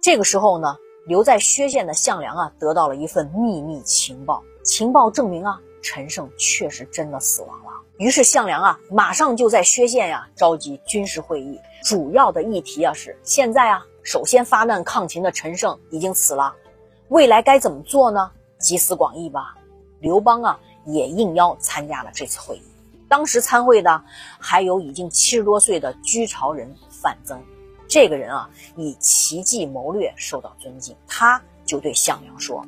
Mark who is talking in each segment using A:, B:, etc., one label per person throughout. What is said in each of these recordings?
A: 这个时候呢，留在薛县的项梁啊，得到了一份秘密情报，情报证明啊，陈胜确实真的死亡了。于是项梁啊，马上就在薛县呀召集军事会议，主要的议题啊是现在啊，首先发难抗秦的陈胜已经死了，未来该怎么做呢？集思广益吧。刘邦啊，也应邀参加了这次会议。当时参会的还有已经七十多岁的居巢人范增，这个人啊，以奇计谋略受到尊敬。他就对项梁说：“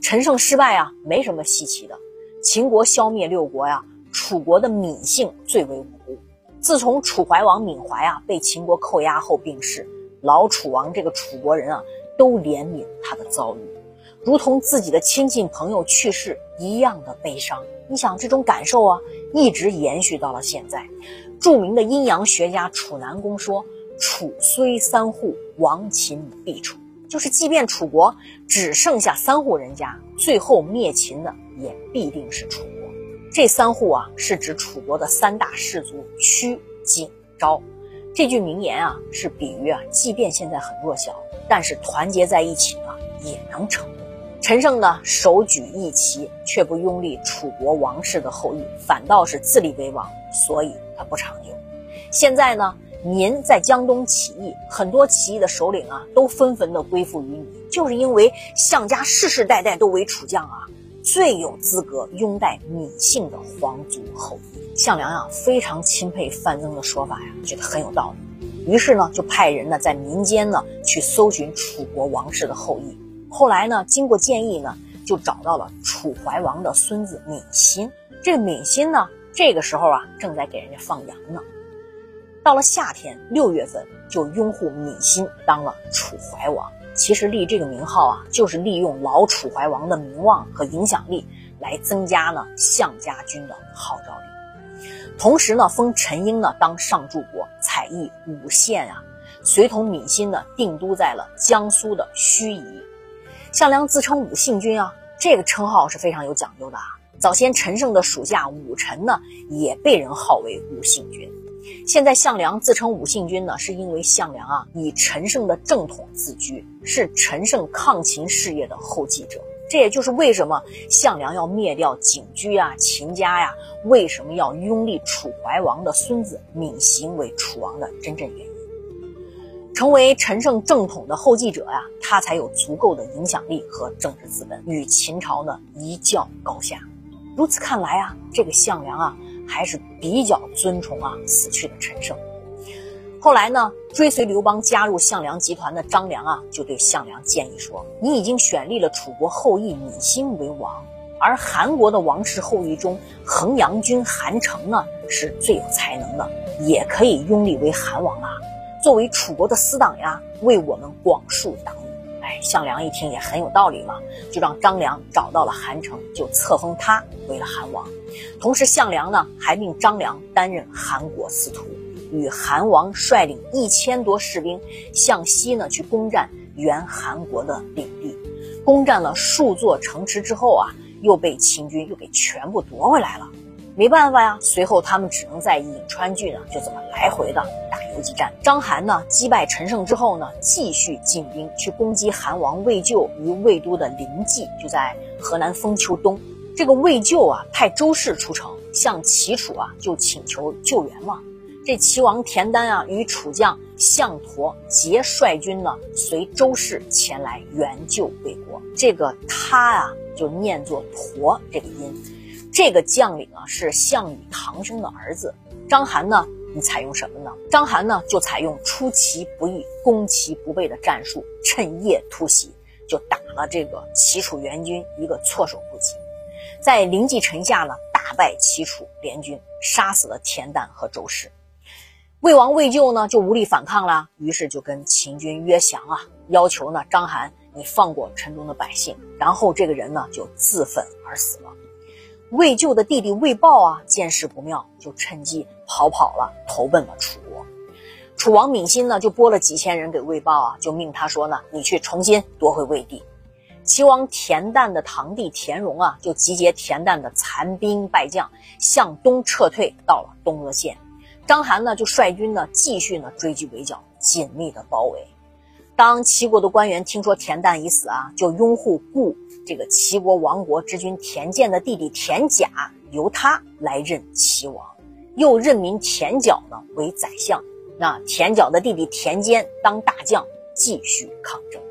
A: 陈胜失败啊，没什么稀奇的。秦国消灭六国呀，楚国的闵姓最为无辜。自从楚怀王闵怀啊被秦国扣押后病逝，老楚王这个楚国人啊，都怜悯他的遭遇。”如同自己的亲戚朋友去世一样的悲伤，你想这种感受啊，一直延续到了现在。著名的阴阳学家楚南公说：“楚虽三户，亡秦必楚。”就是即便楚国只剩下三户人家，最后灭秦的也必定是楚国。这三户啊，是指楚国的三大氏族屈、景、昭。这句名言啊，是比喻啊，即便现在很弱小，但是团结在一起呢，也能成功。陈胜呢，手举义旗，却不拥立楚国王室的后裔，反倒是自立为王，所以他不长久。现在呢，您在江东起义，很多起义的首领啊，都纷纷的归附于你，就是因为项家世世代代都为楚将啊，最有资格拥戴芈姓的皇族后裔。项梁呀，非常钦佩范增的说法呀，觉得很有道理，于是呢，就派人呢，在民间呢，去搜寻楚国王室的后裔。后来呢，经过建议呢，就找到了楚怀王的孙子闵辛。这个闵辛呢，这个时候啊，正在给人家放羊呢。到了夏天六月份，就拥护闵辛当了楚怀王。其实立这个名号啊，就是利用老楚怀王的名望和影响力，来增加呢项家军的号召力。同时呢，封陈婴呢当上柱国，采邑五县啊，随同闵辛呢定都在了江苏的盱眙。项梁自称武信君啊，这个称号是非常有讲究的啊。早先陈胜的属下武臣呢，也被人号为武信君。现在项梁自称武信君呢，是因为项梁啊以陈胜的正统自居，是陈胜抗秦事业的后继者。这也就是为什么项梁要灭掉景驹啊、秦家呀，为什么要拥立楚怀王的孙子闵行为楚王的真正原因。成为陈胜正统的后继者呀，他才有足够的影响力和政治资本，与秦朝呢一较高下。如此看来啊，这个项梁啊还是比较尊崇啊死去的陈胜。后来呢，追随刘邦加入项梁集团的张良啊，就对项梁建议说：“你已经选立了楚国后裔芈心为王，而韩国的王室后裔中，衡阳君韩成呢是最有才能的，也可以拥立为韩王啊。”作为楚国的死党呀，为我们广树党。哎，项梁一听也很有道理嘛，就让张良找到了韩城，就册封他为了韩王。同时，项梁呢还命张良担任韩国司徒，与韩王率领一千多士兵向西呢去攻占原韩国的领地。攻占了数座城池之后啊，又被秦军又给全部夺回来了。没办法呀，随后他们只能在颍川郡呢，就这么来回的打游击战。章邯呢击败陈胜之后呢，继续进兵去攻击韩王魏咎于魏都的临济，就在河南封丘东。这个魏咎啊，派周氏出城向齐楚啊就请求救援嘛。这齐王田丹啊与楚将项佗结率军呢，随周氏前来援救魏国。这个他啊就念作佗这个音。这个将领啊是项羽堂兄的儿子，章邯呢，你采用什么呢？章邯呢就采用出其不意、攻其不备的战术，趁夜突袭，就打了这个齐楚援军一个措手不及，在临济城下呢大败齐楚联军，杀死了田旦和周氏。魏王魏咎呢就无力反抗了，于是就跟秦军约降啊，要求呢章邯你放过城中的百姓，然后这个人呢就自焚而死了。魏咎的弟弟魏豹啊，见势不妙，就趁机逃跑了，投奔了楚国。楚王闵心呢，就拨了几千人给魏豹啊，就命他说呢，你去重新夺回魏地。齐王田旦的堂弟田荣啊，就集结田旦的残兵败将，向东撤退，到了东阿县。章邯呢，就率军呢，继续呢追击围剿，紧密的包围。当齐国的官员听说田旦已死啊，就拥护故这个齐国亡国之君田建的弟弟田甲，由他来任齐王，又任命田角呢为宰相。那田角的弟弟田坚当大将，继续抗争。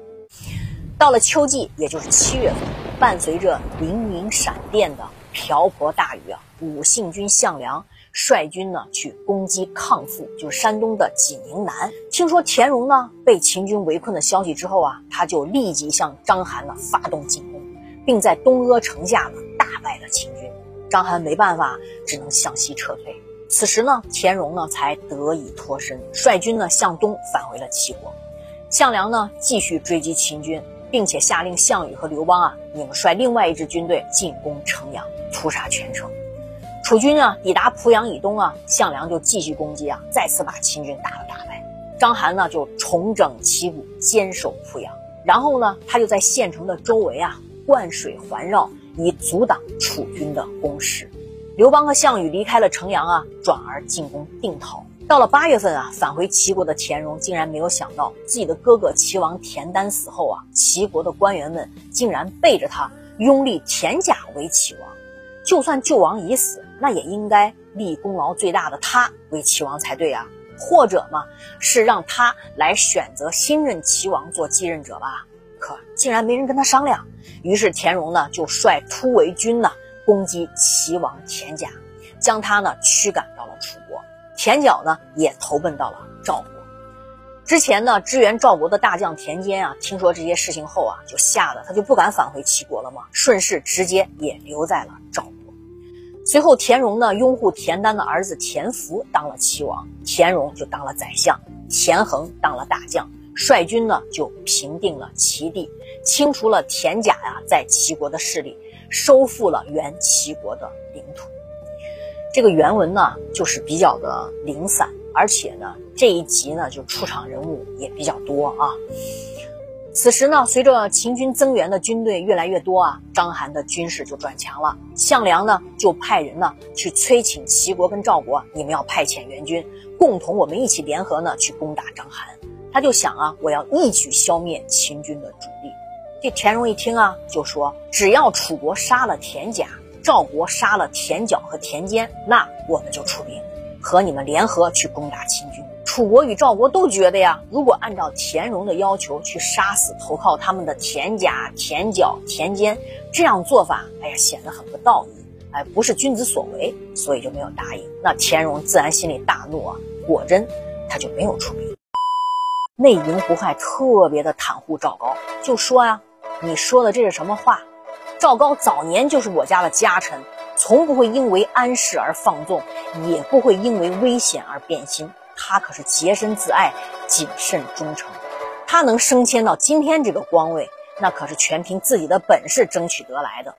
A: 到了秋季，也就是七月份，伴随着灵明闪电的瓢泼大雨啊，武信军项梁。率军呢去攻击抗父，就是山东的济宁南。听说田荣呢被秦军围困的消息之后啊，他就立即向章邯呢发动进攻，并在东阿城下呢大败了秦军。章邯没办法，只能向西撤退。此时呢，田荣呢才得以脱身，率军呢向东返回了齐国。项梁呢继续追击秦军，并且下令项羽和刘邦啊，你们率另外一支军队进攻城阳，屠杀全城。楚军啊，抵达濮阳以东啊，项梁就继续攻击啊，再次把秦军打了大败。章邯呢就重整旗鼓，坚守濮阳。然后呢，他就在县城的周围啊灌水环绕，以阻挡楚军的攻势。刘邦和项羽离开了城阳啊，转而进攻定陶。到了八月份啊，返回齐国的田荣竟然没有想到，自己的哥哥齐王田丹死后啊，齐国的官员们竟然背着他拥立田甲为齐王。就算旧王已死。那也应该立功劳最大的他为齐王才对啊，或者嘛是让他来选择新任齐王做继任者吧。可竟然没人跟他商量，于是田荣呢就率突围军呢攻击齐王田甲，将他呢驱赶到了楚国。田角呢也投奔到了赵国。之前呢支援赵国的大将田坚啊，听说这些事情后啊，就吓得他就不敢返回齐国了嘛，顺势直接也留在了赵国。随后，田荣呢拥护田丹的儿子田福当了齐王，田荣就当了宰相，田横当了大将，率军呢就平定了齐地，清除了田甲呀在齐国的势力，收复了原齐国的领土。这个原文呢就是比较的零散，而且呢这一集呢就出场人物也比较多啊。此时呢，随着秦军增援的军队越来越多啊，章邯的军事就转强了。项梁呢，就派人呢去催请齐国跟赵国，你们要派遣援军，共同我们一起联合呢去攻打章邯。他就想啊，我要一举消灭秦军的主力。这田荣一听啊，就说只要楚国杀了田甲，赵国杀了田角和田间，那我们就出兵，和你们联合去攻打秦军。楚国与赵国都觉得呀，如果按照田荣的要求去杀死投靠他们的田甲、田角、田间，这样做法，哎呀，显得很不道义，哎，不是君子所为，所以就没有答应。那田荣自然心里大怒啊，果真他就没有出兵。内营胡亥特别的袒护赵高，就说呀，你说的这是什么话？赵高早年就是我家的家臣，从不会因为安世而放纵，也不会因为危险而变心。他可是洁身自爱、谨慎忠诚，他能升迁到今天这个官位，那可是全凭自己的本事争取得来的。